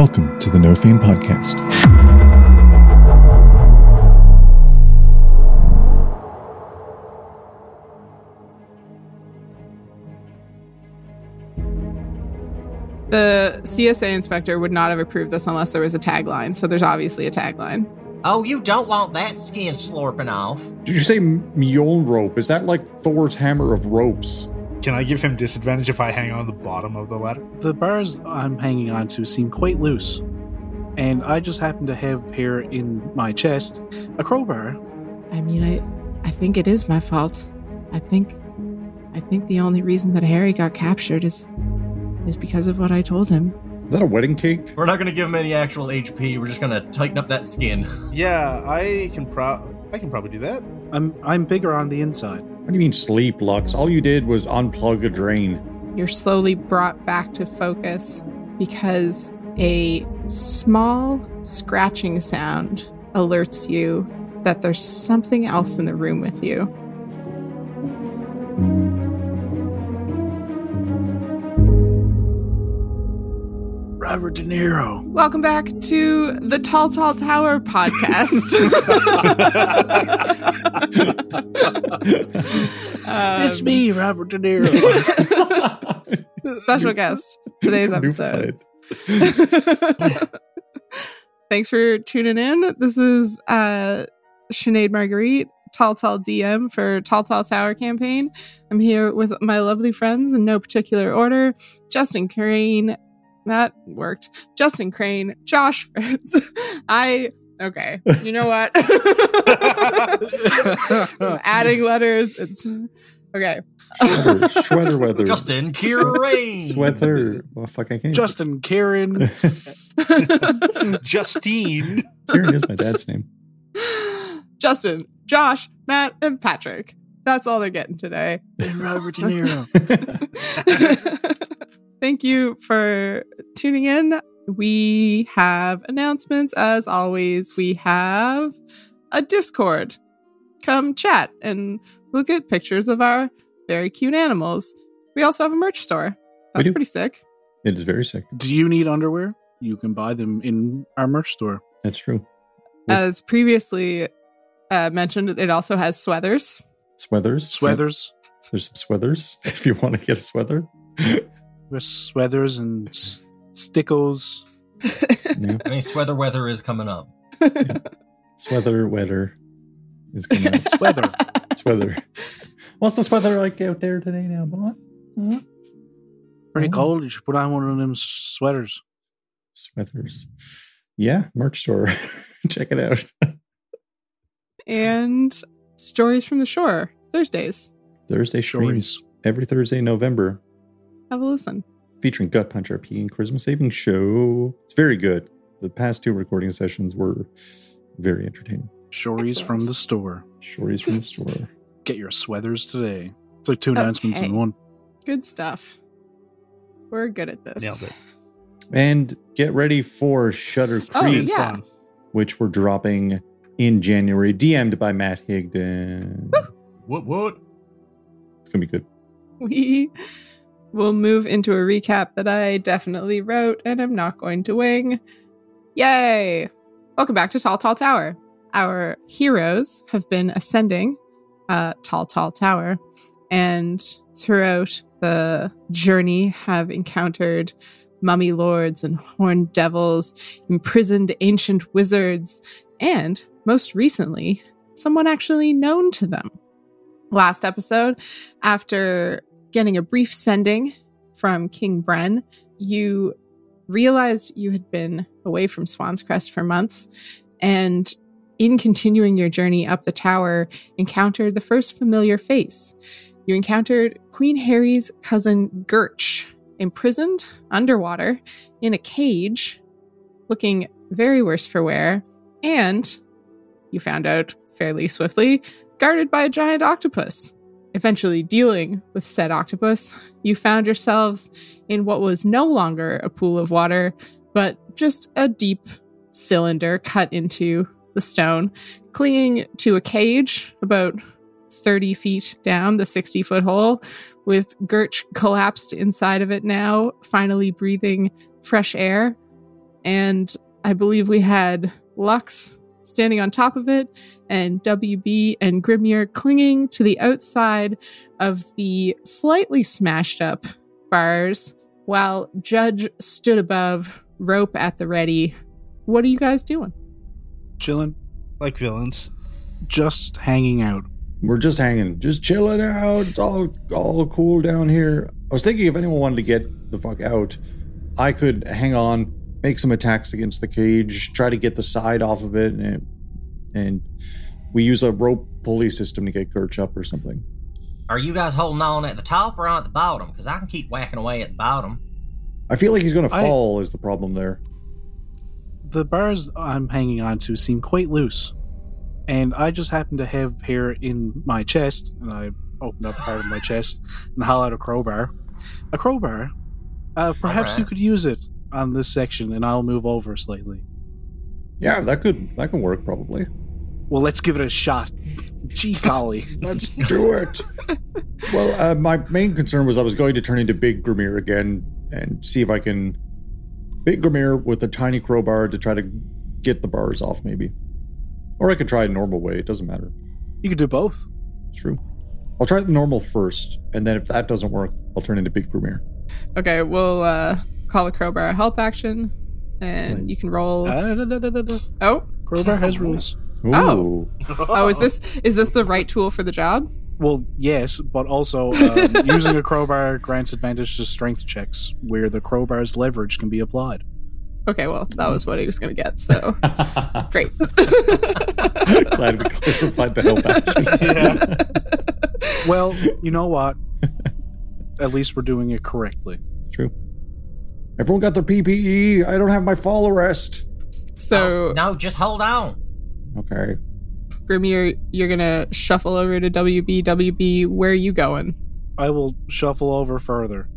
Welcome to the No Fame Podcast. The CSA inspector would not have approved this unless there was a tagline. So there's obviously a tagline. Oh, you don't want that skin slurping off. Did you say Mjolnir rope? Is that like Thor's hammer of ropes? Can I give him disadvantage if I hang on the bottom of the ladder? The bars I'm hanging on to seem quite loose, and I just happen to have here in my chest a crowbar. I mean, I, I think it is my fault. I think, I think the only reason that Harry got captured is, is because of what I told him. Is that a wedding cake? We're not gonna give him any actual HP. We're just gonna tighten up that skin. Yeah, I can pro I can probably do that. I'm I'm bigger on the inside. What do you mean sleep, Lux? All you did was unplug a drain. You're slowly brought back to focus because a small scratching sound alerts you that there's something else in the room with you. Robert De Niro. Welcome back to the Tall Tall Tower podcast. Um, it's me, Robert De Niro. special guest today's episode. Thanks for tuning in. This is uh Sinead Marguerite, Tall Tall DM for Tall Tall Tower campaign. I'm here with my lovely friends in no particular order. Justin Crane. That worked. Justin Crane, Josh Fritz. I okay. You know what? Adding letters. It's okay. Schweather, Schweather weather. Justin Kirain. Sweater. Well, fuck, I can't. Justin, Karen, Justine. Kieran is my dad's name. Justin, Josh, Matt, and Patrick. That's all they're getting today. and Robert De Niro. Thank you for tuning in. We have announcements as always. We have a Discord. Come chat and look at pictures of our very cute animals. We also have a merch store. That's pretty sick. It is very sick. Do you need underwear? You can buy them in our merch store. That's true. As previously uh, mentioned, it also has sweaters. Sweathers. Sweathers. There's some sweathers if you want to get a sweater. There's sweathers and s- stickos. Yeah. I mean, sweater weather is coming up. Sweater weather is coming up. Sweater. Sweater. What's the weather like out there today now, boss? Huh? Pretty Oh. cold. You should put on one of them sweaters. Sweaters. Yeah, merch store. Check it out. and stories from the shore Thursdays. Thursday Stories. streams every Thursday in November Have a listen. featuring Gut Punch RP and Charisma Saving Show. It's very good. The past two recording sessions were very entertaining. Stories from the store. Stories from the store. Get your sweaters today. It's like two announcements in one. Good stuff. We're good at this. Nailed it. And get ready for Shutter Oh, Creek, yeah. Fun. which we're dropping in January, DM'd by Matt Higdon. What? What? It's gonna be good. We will move into a recap that I definitely wrote and I'm not going to wing. Yay! Welcome back to Tall Tall Tower. Our heroes have been ascending uh, Tall Tall Tower and throughout the journey have encountered mummy lords and horned devils, imprisoned ancient wizards, and most recently, someone actually known to them. Last episode, after getting a brief sending from King Bren, you realized you had been away from Swan's Crest for months and in continuing your journey up the tower encountered the first familiar face. You encountered Queen Harry's cousin Gerch, imprisoned underwater in a cage, looking very worse for wear, and you found out fairly swiftly guarded by a giant octopus. Eventually dealing with said octopus, you found yourselves in what was no longer a pool of water, but just a deep cylinder cut into the stone, clinging to a cage about 30 feet down the 60 foot hole, with Gerch collapsed inside of it now, finally breathing fresh air. and I believe we had Lux standing on top of it, and WB and Grimmier clinging to the outside of the slightly smashed up bars, while Judge stood above, rope at the ready. What are you guys doing? Chilling, Like villains. just hanging out. We're just hanging, just chilling out. It's all all cool down here. I was thinking if anyone wanted to get the fuck out, I could hang on, make some attacks against the cage, try to get the side off of it, and and we use a rope pulley system to get Gerch up or something. Are you guys holding on at the top or on at the bottom? Because I can keep whacking away at the bottom. I feel like he's gonna I- fall. Is the problem there? The bars I'm hanging on to seem quite loose, and I just happen to have hair in my chest, and I open up part of my chest and haul out a crowbar. A crowbar. Uh, perhaps you could use it on this section, and I'll move over slightly. Yeah, that could that can work probably. Well, let's give it a shot. Gee golly. Let's do it. well, uh, my main concern was I was going to turn into Big Grimmier again and see if I can Big Grimmier with a tiny crowbar to try to get the bars off, maybe. Or I could try a normal way. It doesn't matter. You could do both. It's true. I'll try the normal first, and then if that doesn't work, I'll turn into Big Grimmier. Okay, we'll uh, call a crowbar a help action, and Right. you can roll. Uh, da, da, da, da, da. oh, Crowbar has rules. Ooh. Oh. oh, is this is this the right tool for the job? Well, yes, but also um, using a crowbar grants advantage to strength checks where the crowbar's leverage can be applied. Okay, well, that was what he was going to get. So great. Glad we clarified the help action. Well, you know what? At least we're doing it correctly. It's true. Everyone got their PPE. I don't have my fall arrest. So Oh, no, just hold on. Okay. Grimmier, you're gonna shuffle over to WB. WB, where are you going? I will shuffle over further.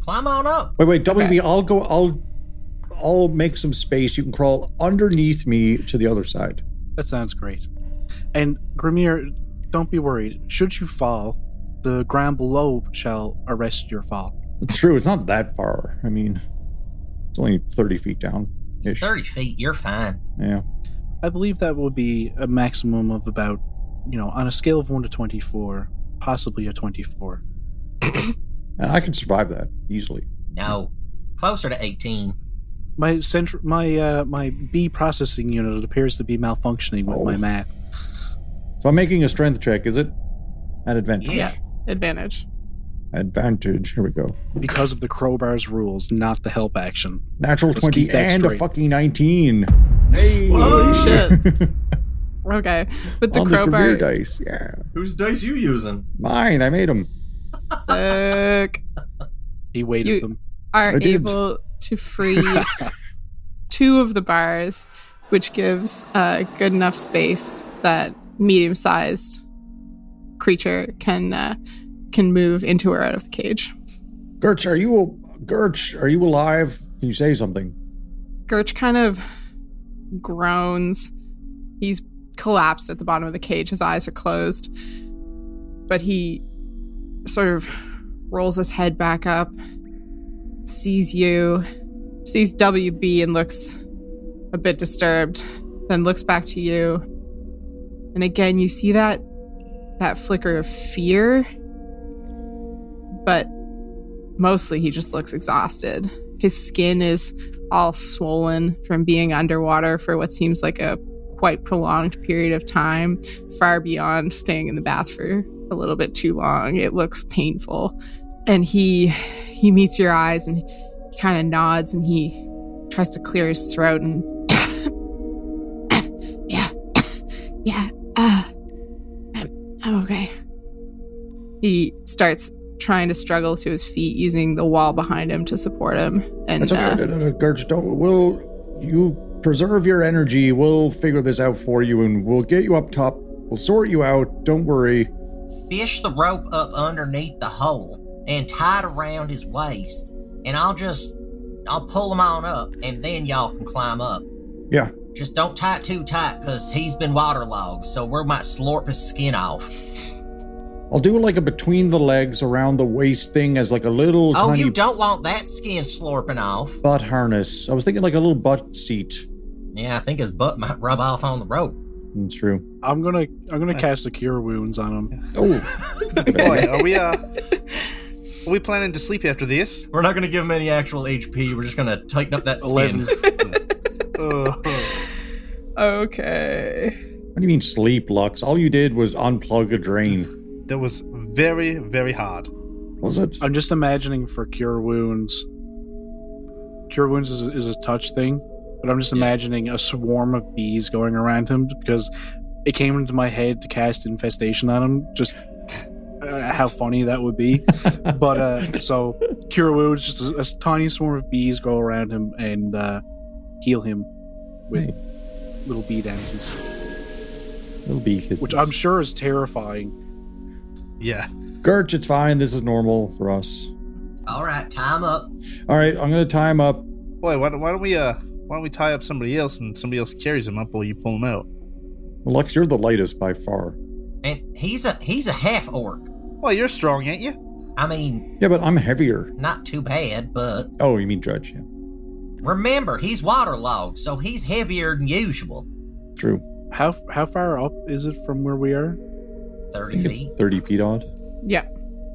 Climb on up. Wait, wait, WB, Okay. I'll go I'll I'll make some space. You can crawl underneath me to the other side. That sounds great. And Grimmier, don't be worried. Should you fall, the ground below shall arrest your fall. It's true, it's not that far. I mean it's only thirty feet down. It's 30 feet. You're fine. Yeah. I believe that would be a maximum of about, you know, on a scale of 1 to 24, possibly a 24. And I can survive that easily. No. Closer to 18. My central, my uh, my B processing unit appears to be malfunctioning with Oh. my math. So I'm making a strength check, is it? At advantage. Yeah. Advantage. Advantage. Here we go. because of the crowbar's rules, not the help action. Natural Let's 20 keep that and a fucking 19. Hey. Holy shit. Okay, with the On crowbar, career dice. Yeah. Whose dice you using? Mine. I made them. sick, He weighted You- them. are I did. able to free two of the bars, which gives uh, good enough space that medium-sized creature can uh, can move into or out of the cage. Gerch, are you Gerch, are you alive? Can you say something? Gerch kind of groans. He's collapsed at the bottom of the cage. His eyes are closed. But he sort of rolls his head back up, sees you, sees WB, and looks a bit disturbed, then looks back to you. And again, you see that that flicker of fear. But mostly he just looks exhausted. His skin is all swollen from being underwater for what seems like a quite prolonged period of time, far beyond staying in the bath for a little bit too long. It looks painful. And he he meets your eyes and he kind of nods and he tries to clear his throat and yeah yeah uh I'm, I'm okay he starts trying to struggle to his feet using the wall behind him to support him and That's okay. uh, don't we'll you preserve your energy. We'll figure this out for you and we'll get you up top. We'll sort you out. Don't worry. Fish the rope up underneath the hole and tie it around his waist. And I'll just, I'll pull him on up and then y'all can climb up. Yeah. Just don't tie it too tight because he's been waterlogged, so we might slurp his skin off. I'll do like a between the legs around the waist thing as like a little Oh, tiny you don't want that skin slurping off. butt harness. I was thinking like a little butt seat. Yeah, I think his butt might rub off on the rope. That's true. I'm gonna I'm gonna cast a cure wounds on him. Oh, Boy, are we uh, are we planning to sleep after this? We're not going to give him any actual HP. We're just going to tighten up that skin. Okay. what do you mean sleep, Lux? All you did was unplug a drain. That was very very hard. Was it? I'm just imagining for cure wounds. Cure wounds is, is a touch thing, but I'm just imagining a swarm of bees going around him because it came into my head to cast infestation on him. Just uh, how funny that would be. but uh, so cure wounds, just a, a tiny swarm of bees go around him and uh, heal him with Hey. little bee dances, Little bee kisses. which I'm sure is terrifying. Yeah. Gerch, it's fine. This is normal for us. All right, time up. All right, I'm gonna tie him up. Boy, why don't, why don't we uh why don't we tie up somebody else and somebody else carries him up while you pull him out? Well, Lux, you're the lightest by far. And he's a he's a half orc. Well, you're strong, ain't you? I mean, Yeah, but I'm heavier. not too bad, but Oh, you mean Judge? Yeah, remember, he's waterlogged, so he's heavier than usual. true. How how far up is it from where we are? I 30 think feet. it's 30 feet odd. Yeah.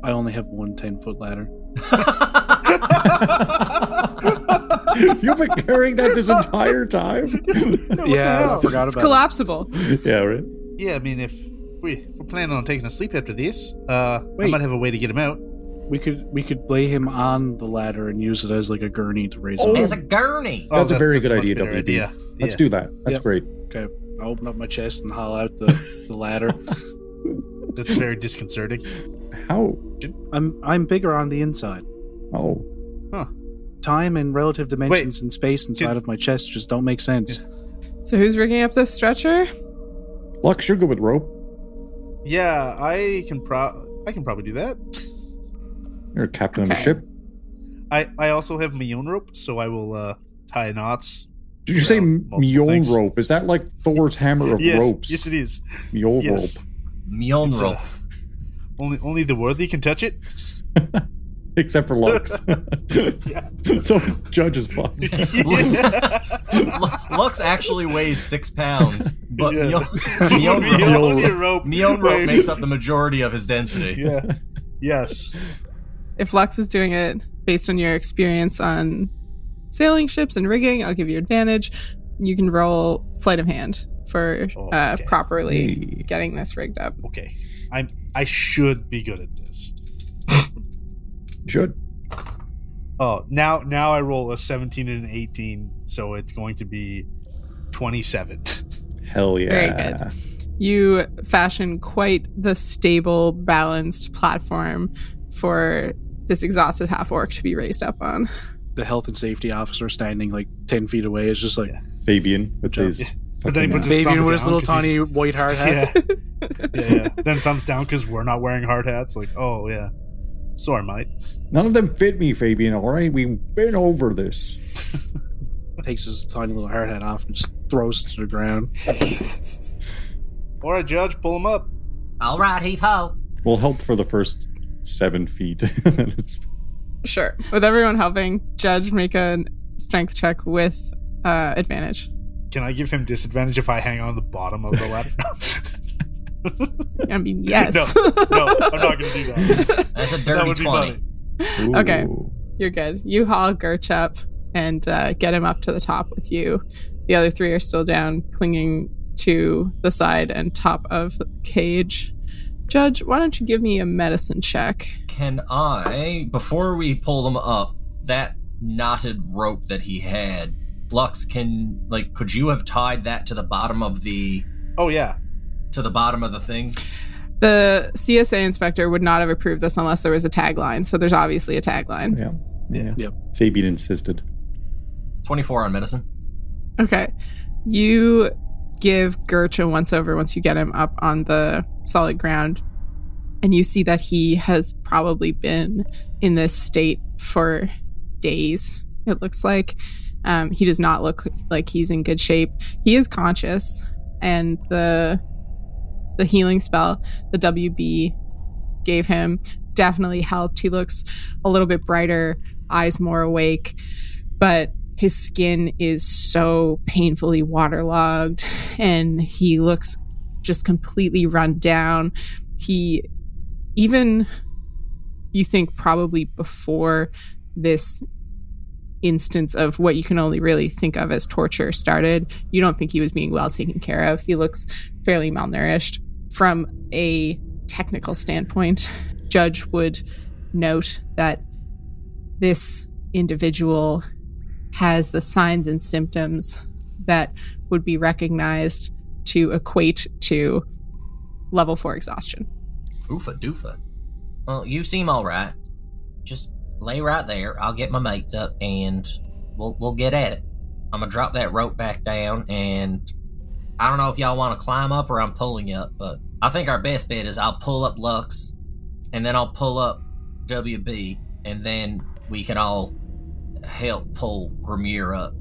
I only have one 10 foot ladder. You've been carrying that this entire time. yeah, I forgot It's about collapsible. yeah, right. Yeah, I mean if, if we if we're planning on taking a sleep after this, uh I might have a way to get him out. We could we could lay him on the ladder and use it as like a gurney to raise Oh. him. As a gurney. Oh, That's a very good much idea, better WD. Let's Yeah. do that. That's Yep. great. Okay, I open up my chest and haul out the, the ladder. That's very disconcerting. How? I'm I'm bigger on the inside. Oh, Huh. Time and relative dimensions and space inside of my chest just don't make sense. So who's rigging up this stretcher? Lux, you're good with rope. Yeah, I can pro I can probably do that. You're a captain of a ship. I I also have my own rope, so I will uh tie knots. Did you say Around multiple Mjolnir rope? Is that like Thor's hammer of yes, ropes? yes, it is. Mjolnir Yes. rope. Mjolnir It's, uh, only only the worthy can touch it. Except for Lux. so Judge is fucked. Lux actually weighs six pounds, but Yeah. Mjol- Mjolnir Mjolnir rope. Mjolnir rope makes up the majority of his density. Yeah. Yes. If Lux is doing it based on your experience on sailing ships and rigging, I'll give you advantage. You can roll sleight of hand for uh, Okay. properly Hey. getting this rigged up. Okay. I'm I should be good at this. Should. Oh, now now I roll a 17 and an 18, so it's going to be 27. Hell yeah. Very good. You fashion quite the stable, balanced platform for this exhausted half orc to be raised up on. The health and safety officer standing like ten feet away is just like Yeah. Fabian with Job. his. But then he puts his Fabian thumb with his little little 'cause he's- tiny white hard hat. Yeah. yeah, yeah. Then thumbs down because we're not wearing hard hats. Like, oh yeah. Sorry, mate. None of them fit me, Fabian. All right, we've been over this. Takes his tiny little hard hat off and just throws it to the ground. All right, Judge, pull him up. All right, heave ho. We'll help for the first seven feet. Then it's Sure. With everyone helping, Judge make a strength check with uh, advantage. Can I give him disadvantage if I hang on the bottom of the ladder? I mean, yes. no, I'm not going to do that. That's a That dirty would be 20. funny. Okay. You're good. You haul Gerch up and uh, get him up to the top with you. The other three are still down, clinging to the side and top of the cage. Judge, why don't you give me a medicine check? Can I, before we pull them up, that knotted rope that he had, Lux, can like, could you have tied that to the bottom of the Oh yeah. to the bottom of the thing? The CSA inspector would not have approved this unless there was a tagline. So there's obviously a tagline. Yeah. Yeah. Yep. Fabian insisted. Twenty four on medicine. Okay. You give Gerch a once over once you get him up on the solid ground. And you see that he has probably been in this state for days, it looks like. Um, he does not look like he's in good shape. He is conscious, and the the healing spell, the WB, gave him definitely helped. He looks a little bit brighter, eyes more awake, but his skin is so painfully waterlogged and he looks just completely run down. He even you think probably before this instance of what you can only really think of as torture started, you don't think he was being well taken care of. He looks fairly malnourished. From a technical standpoint, Judge would note that this individual has the signs and symptoms that would be recognized to equate to level four exhaustion. Oofa doofa. Well, you seem all right. Just lay right there. I'll get my mates up and we'll we'll get at it. I'm gonna drop that rope back down and I don't know if y'all want to climb up or I'm pulling you up, but I think our best bet is I'll pull up Lux and then I'll pull up WB and then we can all help pull Grimmier up.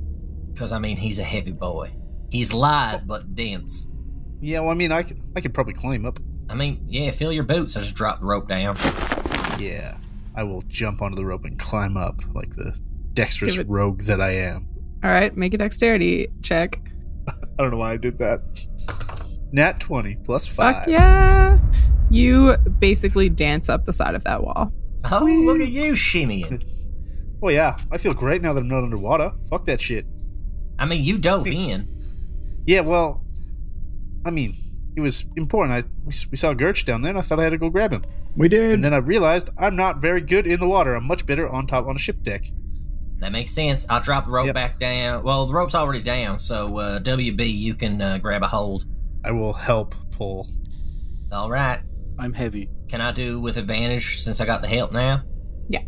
Because I mean, he's a heavy boy. He's lithe but dense. Yeah, well, I mean, I could, I could probably climb up. I mean, yeah, fill your boots. I just drop the rope down. Yeah, I will jump onto the rope and climb up like the dexterous it- rogue that I am. All right, make a dexterity check. I don't know why I did that. Nat 20 plus 5. Fuck yeah. You basically dance up the side of that wall. Oh, look at you shimmying. Oh, yeah. I feel great now that I'm not underwater. Fuck that shit. I mean, you dove in. Yeah, well, I mean, it was important. I we, we saw Gerch down there, and I thought I had to go grab him. We did. And then I realized I'm not very good in the water. I'm much better on top on a ship deck. That makes sense. I'll drop the rope Yep. back down. Well, the rope's already down, so uh, WB, you can uh, grab a hold. I will help pull. All right. I'm heavy. Can I do with advantage since I got the help now? Yeah.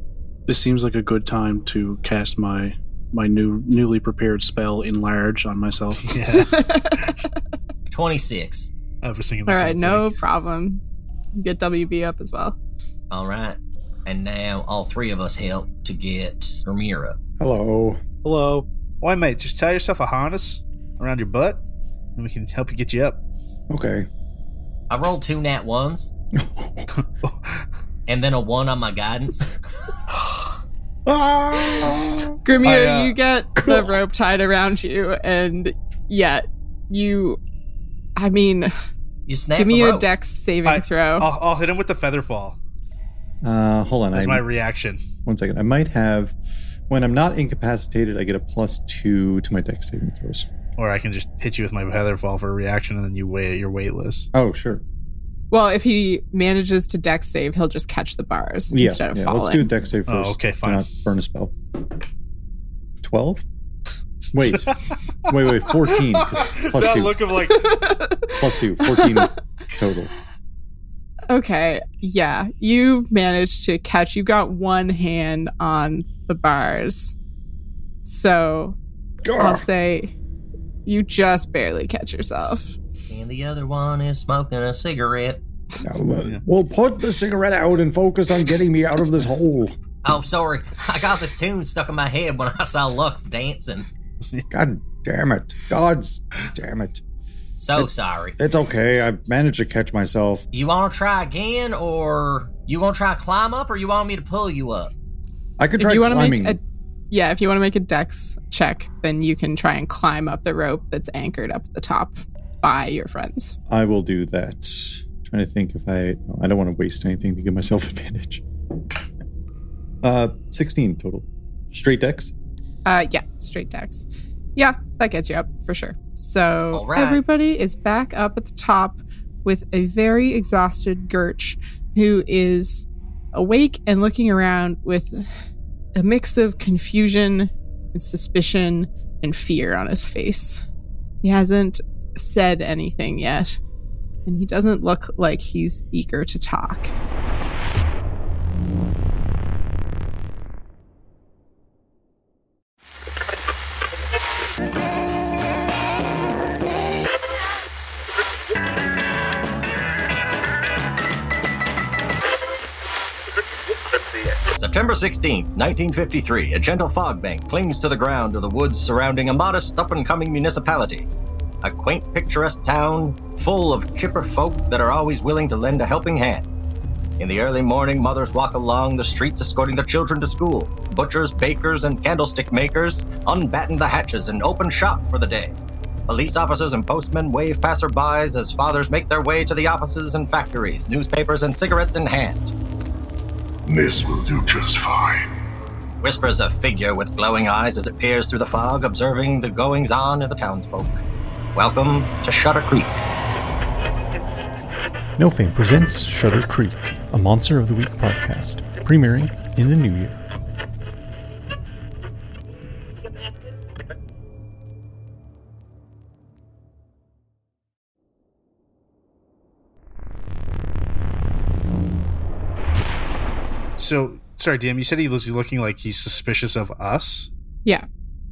This seems like a good time to cast my my new newly prepared spell enlarge on myself. Yeah, 26. I was thinking the All same right, no thing. problem. Get WB up as well. All right. And now all three of us help to get Ramira. Hello. Hello. Why, mate? Just tie yourself a harness around your butt, and we can help you get you up. Okay. I rolled two nat ones and then a one on my guidance. Ah! Grimmier, uh, you get the rope tied around you, and yet you. I mean, You snap give me a dex saving I- throw. I'll, I'll hit him with the feather fall. Uh, hold on. That's I, my reaction. one second. I might have. When I'm not incapacitated, I get a plus two to my dex saving throws. Or I can just hit you with my feather fall for a reaction, and then you weigh you're weightless. Oh, sure. Well, if he manages to dex save, he'll just catch the bars Yeah. instead of yeah. falling. Let's do a dex save Oh, first. okay, to fine. Not burn a spell. Twelve. Wait. wait. Wait. Fourteen. 'cause Plus that two. look of like Plus two. Fourteen total. Okay, yeah, you managed to catch. You got one hand on the bars, so I'll say you just barely catch yourself. And the other one is smoking a cigarette. Now, uh, put the cigarette out and focus on getting me out of this hole. Oh, sorry. I got the tune stuck in my head when I saw Lux dancing. God damn it. God's damn it. So sorry. It's okay. I managed to catch myself. You want to try again, or you want to try climb up, or you want me to pull you up? I could If try you climbing. make a yeah, if you want to make a dex check, then you can try and climb up the rope that's anchored up at the top by your friends. I will do that. trying to think if I. I don't want to waste anything to give myself advantage. Uh, 16 total. Straight dex? Uh, yeah, straight dex. Yeah, that gets you up for sure. So right. everybody is back up at the top with a very exhausted Gerch who is awake and looking around with a mix of confusion and suspicion and fear on his face. He hasn't said anything yet, and he doesn't look like he's eager to talk. September 16th, 1953, a gentle fog bank clings to the ground of the woods surrounding a modest up and coming municipality. A quaint, picturesque town full of chipper folk that are always willing to lend a helping hand. In the early morning, mothers walk along the streets escorting their children to school. Butchers, bakers, and candlestick makers unbatten the hatches and open shop for the day. Police officers and postmen wave passerbys as fathers make their way to the offices and factories, newspapers and cigarettes in hand. This will do just fine. Whispers a figure with glowing eyes as it peers through the fog, observing the goings on of the townsfolk. Welcome to Shutter Creek. No Fame presents Shutter Creek, a Monster of the Week podcast, premiering in the new year. So, sorry, DM, you said he was looking like he's suspicious of us. Yeah,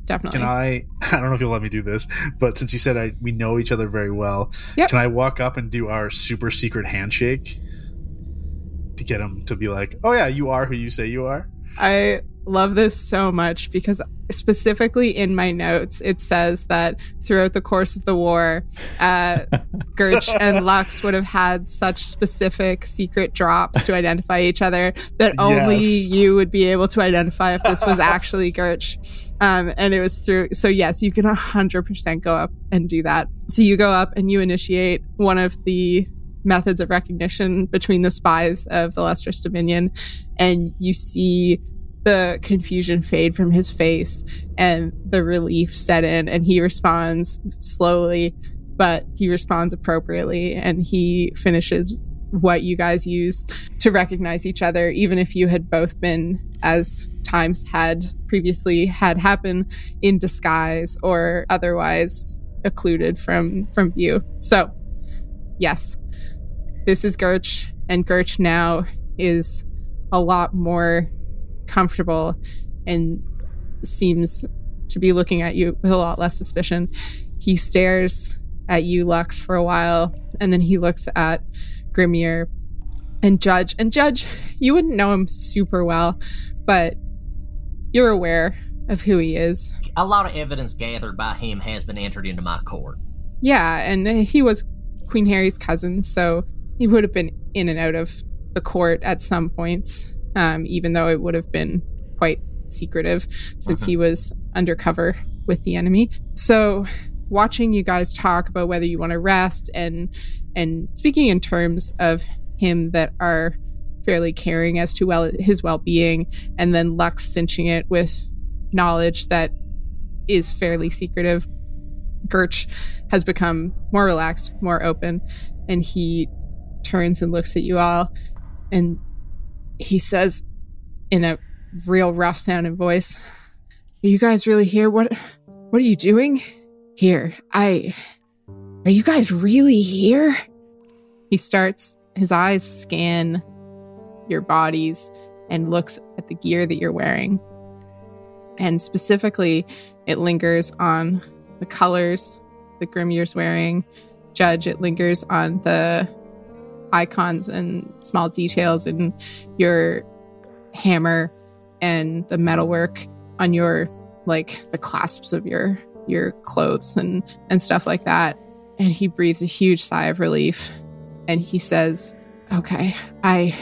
definitely. Can I? I don't know if you'll let me do this, but since you said I, we know each other very well, Yep. can I walk up and do our super secret handshake to get him to be like, "Oh yeah, you are who you say you are." I love this so much because specifically in my notes it says that throughout the course of the war, uh, Gerch and Lux would have had such specific secret drops to identify each other that only Yes. you would be able to identify if this was actually Gerch. Um, and it was through. So yes, you can hundred percent go up and do that. So you go up and you initiate one of the methods of recognition between the spies of the Lustrous Dominion, and you see the confusion fade from his face and the relief set in, and he responds slowly, but he responds appropriately, and he finishes what you guys use to recognize each other, even if you had both been, as times had previously had happened, in disguise or otherwise occluded from from view. So, yes, this is Gerch, and Gerch now is a lot more comfortable and seems to be looking at you with a lot less suspicion. He stares at you, Lux, for a while, and then he looks at Grimmier and Judge. And Judge, you wouldn't know him super well, but you're aware of who he is. A lot of evidence gathered by him has been entered into my court. Yeah, and he was Queen Harry's cousin, so he would have been in and out of the court at some points, um, even though it would have been quite secretive since he was undercover with the enemy. So, watching you guys talk about whether you want to rest and and speaking in terms of him that are fairly caring as to well his well-being, and then Lux cinching it with knowledge that is fairly secretive. Gerch has become more relaxed, more open, and he turns and looks at you all and he says in a real rough sounding voice, Are you guys really here? What what are you doing? Here. I Are you guys really here? He starts his eyes scan your bodies and looks at the gear that you're wearing. And specifically, it lingers on the colors the that Grimmier's wearing. Judge, it lingers on the icons and small details in your hammer and the metalwork on your like the clasps of your your clothes and and stuff like that. And he breathes a huge sigh of relief and he says, "Okay, I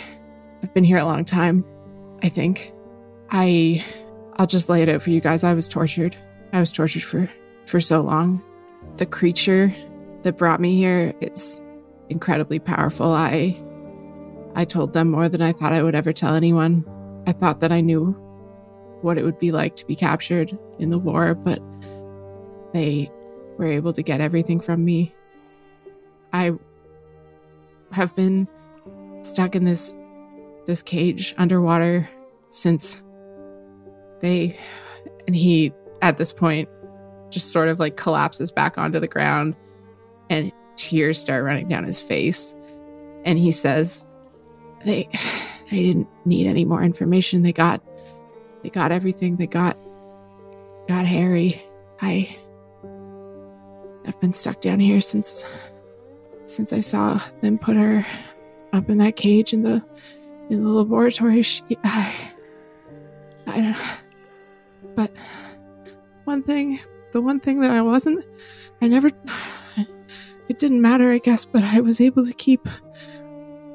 I've been here a long time. I think I I'll just lay it out for you guys. I was tortured. I was tortured for for so long. The creature that brought me here is incredibly powerful. I I told them more than I thought I would ever tell anyone. I thought that I knew what it would be like to be captured in the war, but they were able to get everything from me. I have been stuck in this this cage underwater since they and he at this point just sort of like collapses back onto the ground and tears start running down his face. And he says they they didn't need any more information. They got they got everything. They got got harry. I i've been stuck down here since since i saw them put her up in that cage in the in the laboratory. She i i don't but one thing the one thing that i wasn't i never it didn't matter i guess but i was able to keep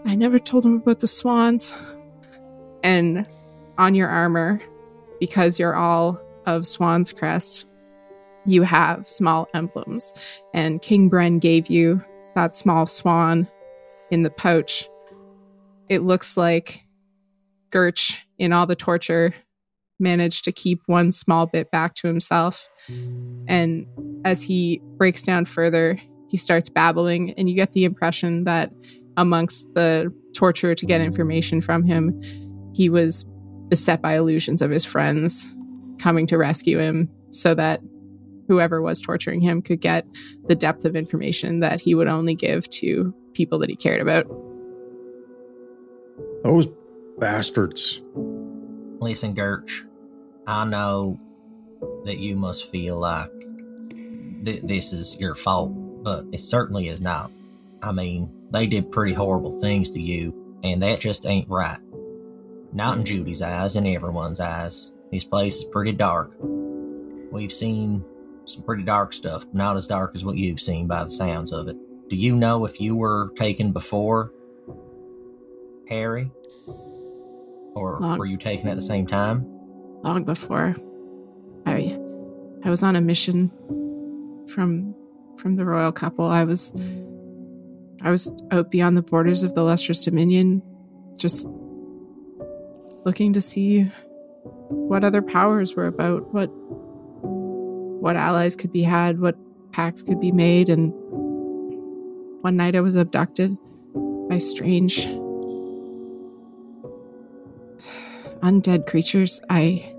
I never told him about the swans. And on your armor, because you're all of Swan's Crest, you have small emblems. And King Bren gave you that small swan in the pouch. It looks like Gerch, in all the torture, managed to keep one small bit back to himself. And as he breaks down further, he starts babbling, and you get the impression that amongst the torture to get information from him, he was beset by illusions of his friends coming to rescue him so that whoever was torturing him could get the depth of information that he would only give to people that he cared about. Those bastards. Listen, Gerch, I know that you must feel like th- this is your fault, but it certainly is not. I mean, they did pretty horrible things to you, and that just ain't right. Not in Judy's eyes, in everyone's eyes. This place is pretty dark. We've seen some pretty dark stuff, not as dark as what you've seen by the sounds of it. Do you know if you were taken before Harry? Or Long- were you taken at the same time? long before I I was on a mission from from the royal couple. I was I was out beyond the borders of the Lustrous Dominion, just looking to see what other powers were about, what what allies could be had, what pacts could be made, and one night I was abducted by strange undead creatures. I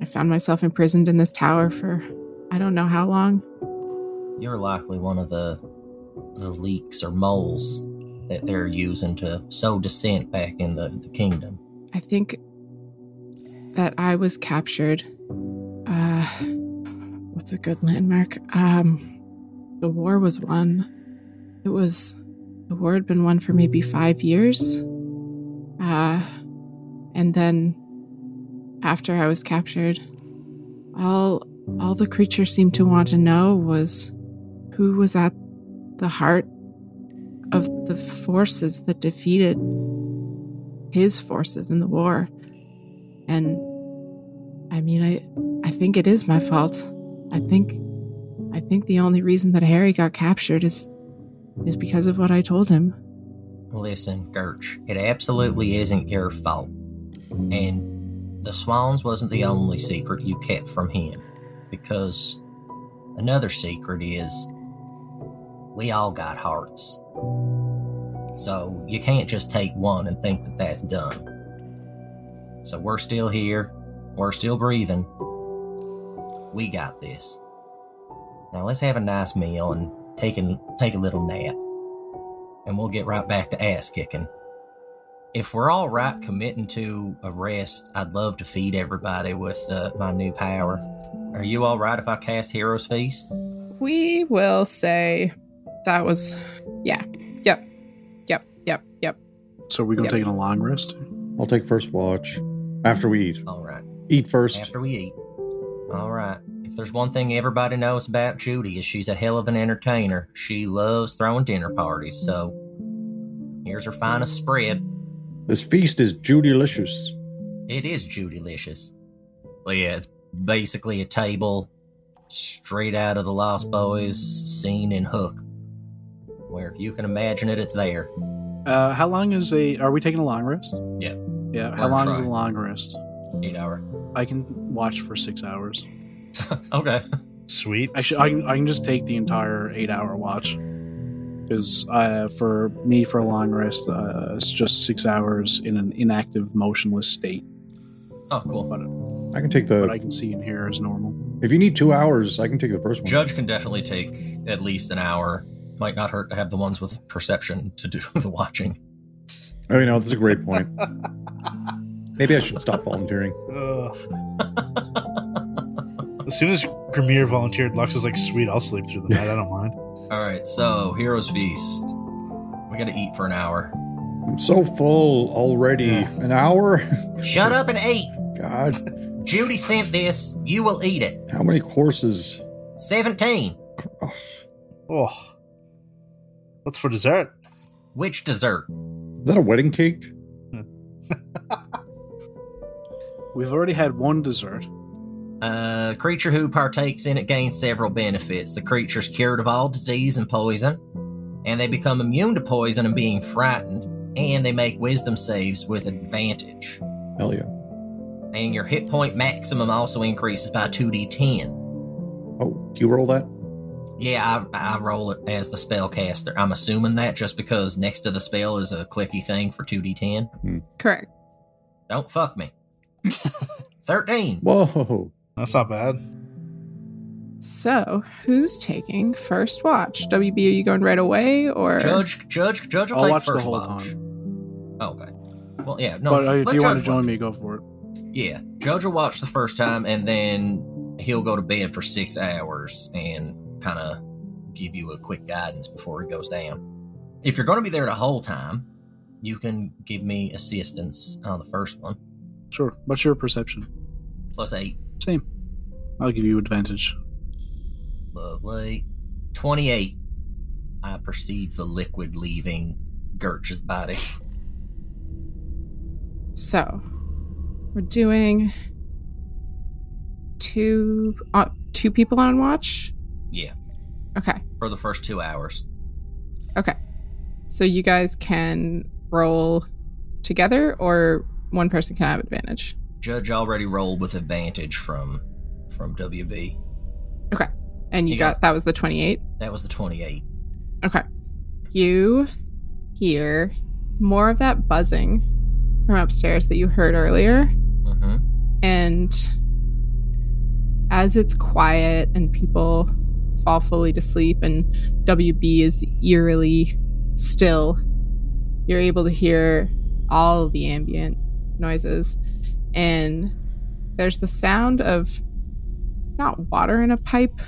I found myself imprisoned in this tower for I don't know how long. You're likely one of the the leaks or moles that they're using to sow dissent back in the, the kingdom. I think that I was captured. Uh what's a good landmark? Um the war was won. It was the war had been won for maybe 5 years. Uh and then after I was captured, all all the creatures seemed to want to know was who was at the heart of the forces that defeated his forces in the war. And I mean I I think it is my fault. I think I think the only reason that Harry got captured is is because of what I told him. Listen, Gerch, it absolutely isn't your fault. And the swans wasn't the only secret you kept from him. Because another secret is we all got hearts. So you can't just take one and think that that's done. So we're still here. We're still breathing. We got this. Now let's have a nice meal and take a, take a little nap. And we'll get right back to ass kicking. If we're all right committing to a rest, I'd love to feed everybody with uh, my new power. Are you all right if I cast Hero's Feast? We will say that was yeah. Yep. Yep. Yep. Yep. So we're gonna Yep. take a long rest. I'll take first watch after we eat. All right. Eat first. After we eat. All right. If there's one thing everybody knows about Judy is she's a hell of an entertainer. She loves throwing dinner parties. So here's her finest spread. This feast is Judylicious. It is Judylicious. Well, yeah, it's basically a table straight out of the Lost Boys scene in Hook. Where if you can imagine it, it's there. Uh, how long is a? Are we taking a long rest? Yeah. Yeah. How We're long is a long rest? Eight hour. I can watch for six hours. okay. Sweet. Actually, I can I can just take the entire eight hour watch. Because uh, for me, for a long rest, uh, it's just six hours in an inactive, motionless state. Oh, cool. But, I can take but the. I can see and hear as normal. If you need two hours, I can take the first one. Judge can definitely take at least an hour. Might not hurt to have the ones with perception to do the watching. Oh, you know, that's a great point. Maybe I should stop volunteering. Ugh. as soon as Grimmier volunteered, Lux is like, "Sweet, I'll sleep through the night. I don't mind." All right, so Heroes Feast. We gotta eat for an hour. I'm so full already. An hour? Shut up and eat. God, Judy sent this. You will eat it. how many courses? 17. Oh, what's for dessert? Which dessert? Is that a wedding cake? Hmm. We've already had one dessert. A creature who partakes in it gains several benefits. The creature's cured of all disease and poison, and they become immune to poison and being frightened, and they make wisdom saves with advantage. Hell yeah. And your hit point maximum also increases by 2d10. Oh, do you roll that? Yeah, I, I roll it as the spellcaster. I'm assuming that just because next to the spell is a clicky thing for 2d10. Correct. Don't fuck me. 13. Whoa. That's not bad. So, who's taking first watch? WB, are you going right away or Judge, Judge, Judge will I'll take watch the whole watch. time. Okay. Well, yeah, no. but uh, if you want to join watch. me, go for it. Yeah, Judge will watch the first time, and then he'll go to bed for six hours and kind of give you a quick guidance before it goes down. If you're going to be there the whole time, you can give me assistance on the first one, Sure. What's your perception? plus eight. Same. I'll give you advantage. Lovely. 28. I perceive the liquid leaving Gerch's body. So, we're doing two uh, two people on watch. Yeah, Okay. for the first two hours. Okay. So you guys can roll together or one person can have advantage. Judge already rolled with advantage from from WB. Okay. And you, You got, got- that was the 28. That was the 28. Okay. You hear more of that buzzing from upstairs that you heard earlier. Mm-hmm. And as it's quiet and people fall fully to sleep and WB is eerily still, you're able to hear all the ambient noises. And there's the sound of not water in a pipe,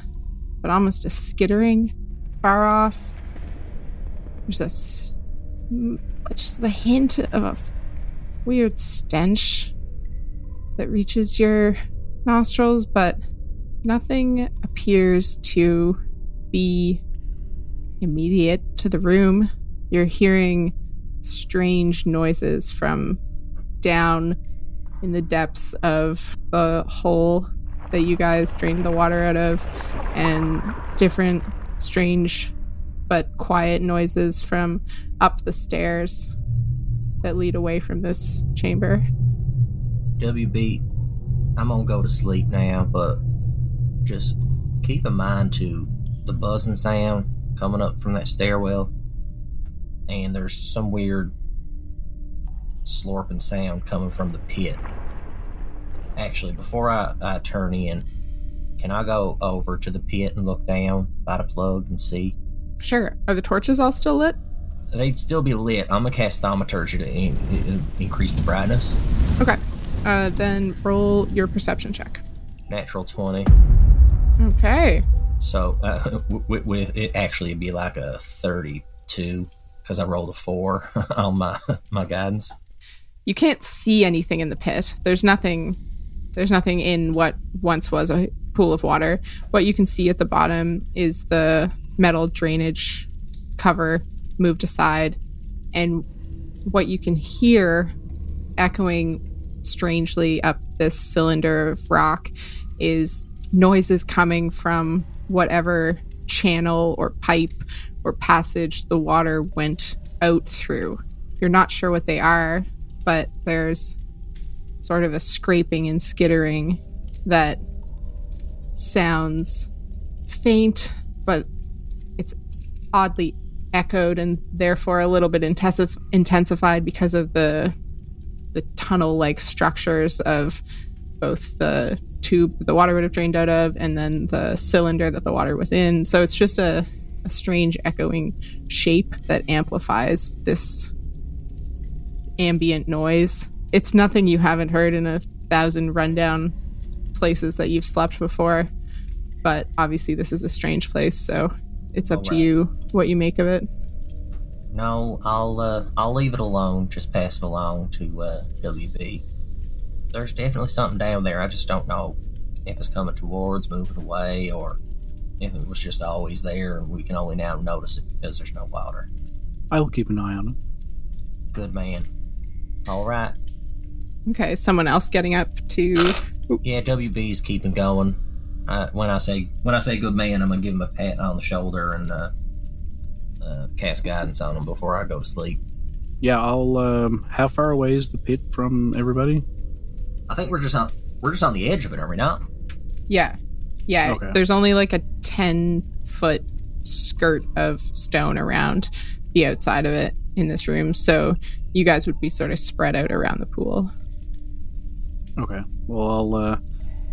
but almost a skittering far off. There's a just the hint of a weird stench that reaches your nostrils, but nothing appears to be immediate to the room. You're hearing strange noises from down in the depths of the hole that you guys drained the water out of, and different strange but quiet noises from up the stairs that lead away from this chamber. WB, I'm gonna go to sleep now, but just keep in mind to the buzzing sound coming up from that stairwell, and there's some weird slurping sound coming from the pit. Actually, before I, I turn in, can I go over to the pit and look down by the plug and see? Sure. Are the torches all still lit? They'd still be lit. I'm gonna cast thaumaturgy to in, in- increase the brightness. Okay. Uh, then roll your perception check. Natural 20. Okay. So uh, with, with it actually be like a thirty-two because I rolled a four on my my guidance. You can't see anything in the pit. There's nothing. There's nothing in what once was a pool of water. What you can see at the bottom is the metal drainage cover moved aside, and what you can hear echoing strangely up this cylinder of rock is noises coming from whatever channel or pipe or passage the water went out through. You're not sure what they are, but there's sort of a scraping and skittering that sounds faint, but it's oddly echoed and therefore a little bit intensif- intensified because of the the tunnel like structures of both the tube that the water would have drained out of and then the cylinder that the water was in. So it's just a, a strange echoing shape that amplifies this ambient noise. It's nothing you haven't heard in a thousand rundown places that you've slept before, but obviously this is a strange place, so it's up to you what you make of it. No, I'll uh, I'll leave it alone. Just pass it along to uh, WB. There's definitely something down there. I just don't know if it's coming towards, moving away, or if it was just always there and we can only now notice it because there's no water. I'll keep an eye on it. Good man. All right. Okay, someone else getting up to. Yeah, WB's keeping going. Uh, when I say when I say good man, I'm gonna give him a pat on the shoulder and uh, uh, cast guidance on him before I go to sleep. Yeah, I'll. Um, how far away is the pit from everybody? I think we're just on we're just on the edge of it, are we not? Yeah. Yeah. Okay. There's only like a 10 foot skirt of stone around the outside of it in this room. So you guys would be sort of spread out around the pool. Okay. Well, I'll. Uh,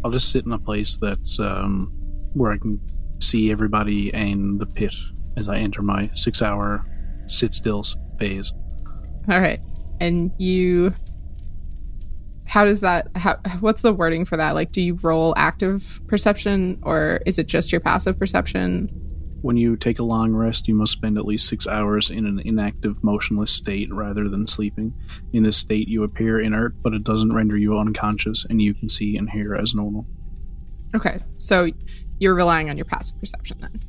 I'll just sit in a place that's um, where I can see everybody and the pit as I enter my six-hour sit still phase. All right. And you. How does that. How, what's the wording for that? Like, do you roll active perception or is it just your passive perception? When you take a long rest, you must spend at least six hours in an inactive, motionless state rather than sleeping. In this state, you appear inert, but it doesn't render you unconscious, and you can see and hear as normal. Okay. So you're relying on your passive perception then.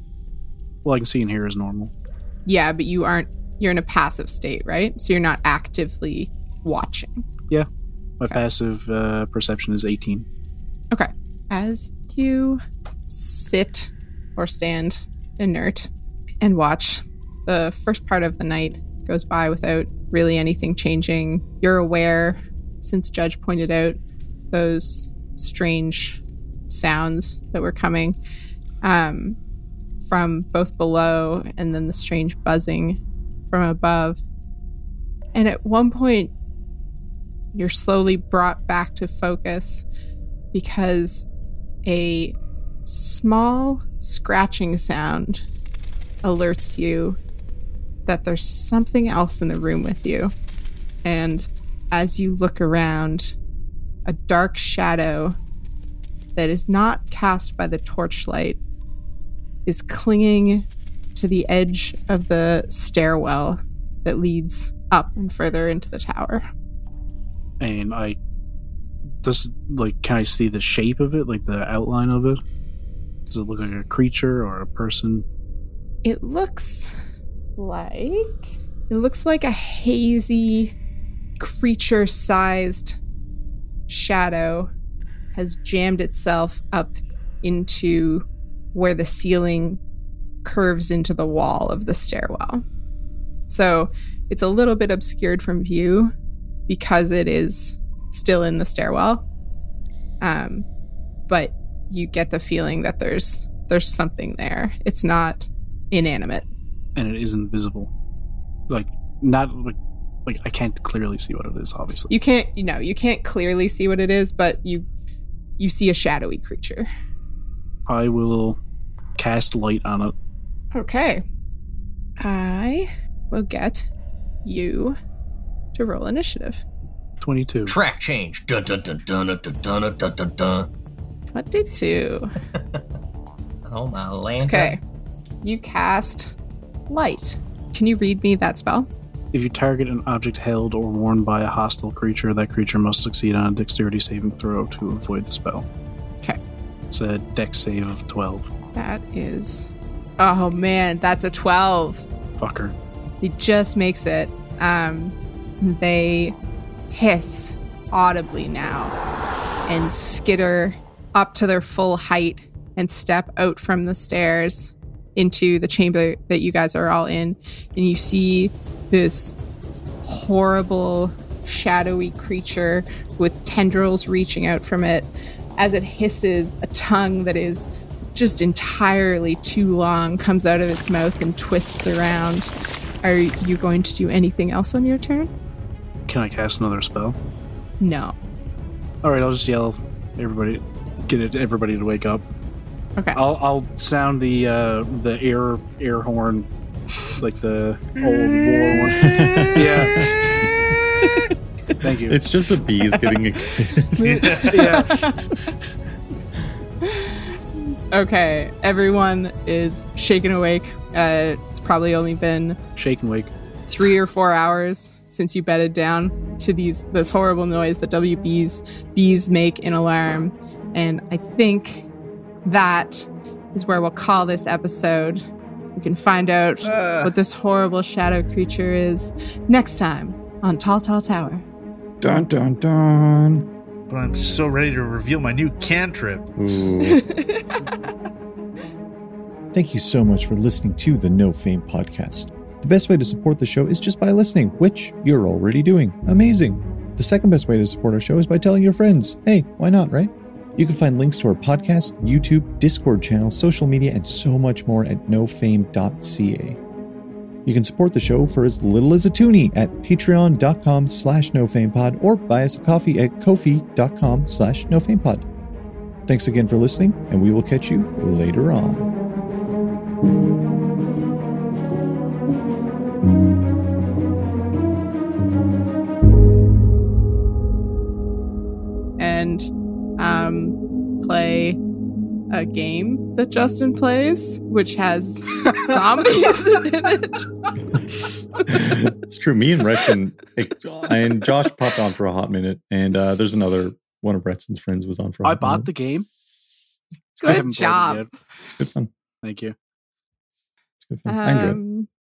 Well, I can see and hear as normal. Yeah, but you aren't. You're in a passive state, right? So you're not actively watching. My Okay. passive uh, perception is 18. Okay. As you sit or stand inert and watch, the first part of the night goes by without really anything changing. You're aware, since Judge pointed out those strange sounds that were coming um, from both below and then the strange buzzing from above. And at one point, you're slowly brought back to focus because a small scratching sound alerts you that there's something else in the room with you. And as you look around, a dark shadow that is not cast by the torchlight is clinging to the edge of the stairwell that leads up and further into the tower. And I. Does, like, can I see the shape of it? Like, the outline of it? Does it look like a creature or a person? It looks like it looks like a hazy creature-sized shadow has jammed itself up into where the ceiling curves into the wall of the stairwell. So, it's a little bit obscured from view because it is still in the stairwell. Um but you get the feeling that there's there's something there. It's not inanimate. And it is invisible. Like, not like. Like, I can't clearly see what it is, obviously. You can't, you know, you can't clearly see what it is, but you you see a shadowy creature. I will cast light on it. Okay. I will get you to roll initiative. 22. Track change. Dun dun dun dun dun dun dun dun dun dun. 22. Oh my land. Okay. You cast light. Can you read me that spell? If you target an object held or worn by a hostile creature, that creature must succeed on a dexterity saving throw to avoid the spell. Okay. It's a dex save of 12. That is Oh man, that's a 12. Fucker. He just makes it. Um, they hiss audibly now and skitter up to their full height and step out from the stairs into the chamber that you guys are all in. And you see this horrible, shadowy creature with tendrils reaching out from it as it hisses a tongue that is just entirely too long comes out of its mouth and twists around. Are you going to do anything else on your turn? Can I cast another spell? No. Alright, I'll just yell everybody get it everybody to wake up. Okay. I'll I'll sound the uh the air air horn like the old war one. yeah. Thank you. It's just the bees getting excited. yeah. Okay. Everyone is shaken awake. Uh, it's probably only been Shake and wake. Three or four hours since you bedded down to these this horrible noise that WB's bees make in alarm. And I think that is where we'll call this episode We can find out what this horrible shadow creature is next time on Tall Tall Tower. Dun dun dun. But I'm so ready to reveal my new cantrip. Thank you so much for listening to the No Fame podcast. The best way to support the show is just by listening, which you're already doing. Amazing. The second best way to support our show is by telling your friends. Hey, why not, right? You can find links to our podcast, YouTube, Discord channel, social media, and so much more at nofame.ca. You can support the show for as little as a toonie at patreon.com slash nofamepod or buy us a coffee at kofi.com slash nofamepod. Thanks again for listening, and we will catch you later on. Play a game that Justin plays, which has zombies in it. it's true. Me and Retson and Josh popped on for a hot minute, and uh, there's another one of Retson's friends was on for. a I hot bought minute. the game. Good haven't it job. It's good fun. Thank you. It's good fun. I enjoy it. Um,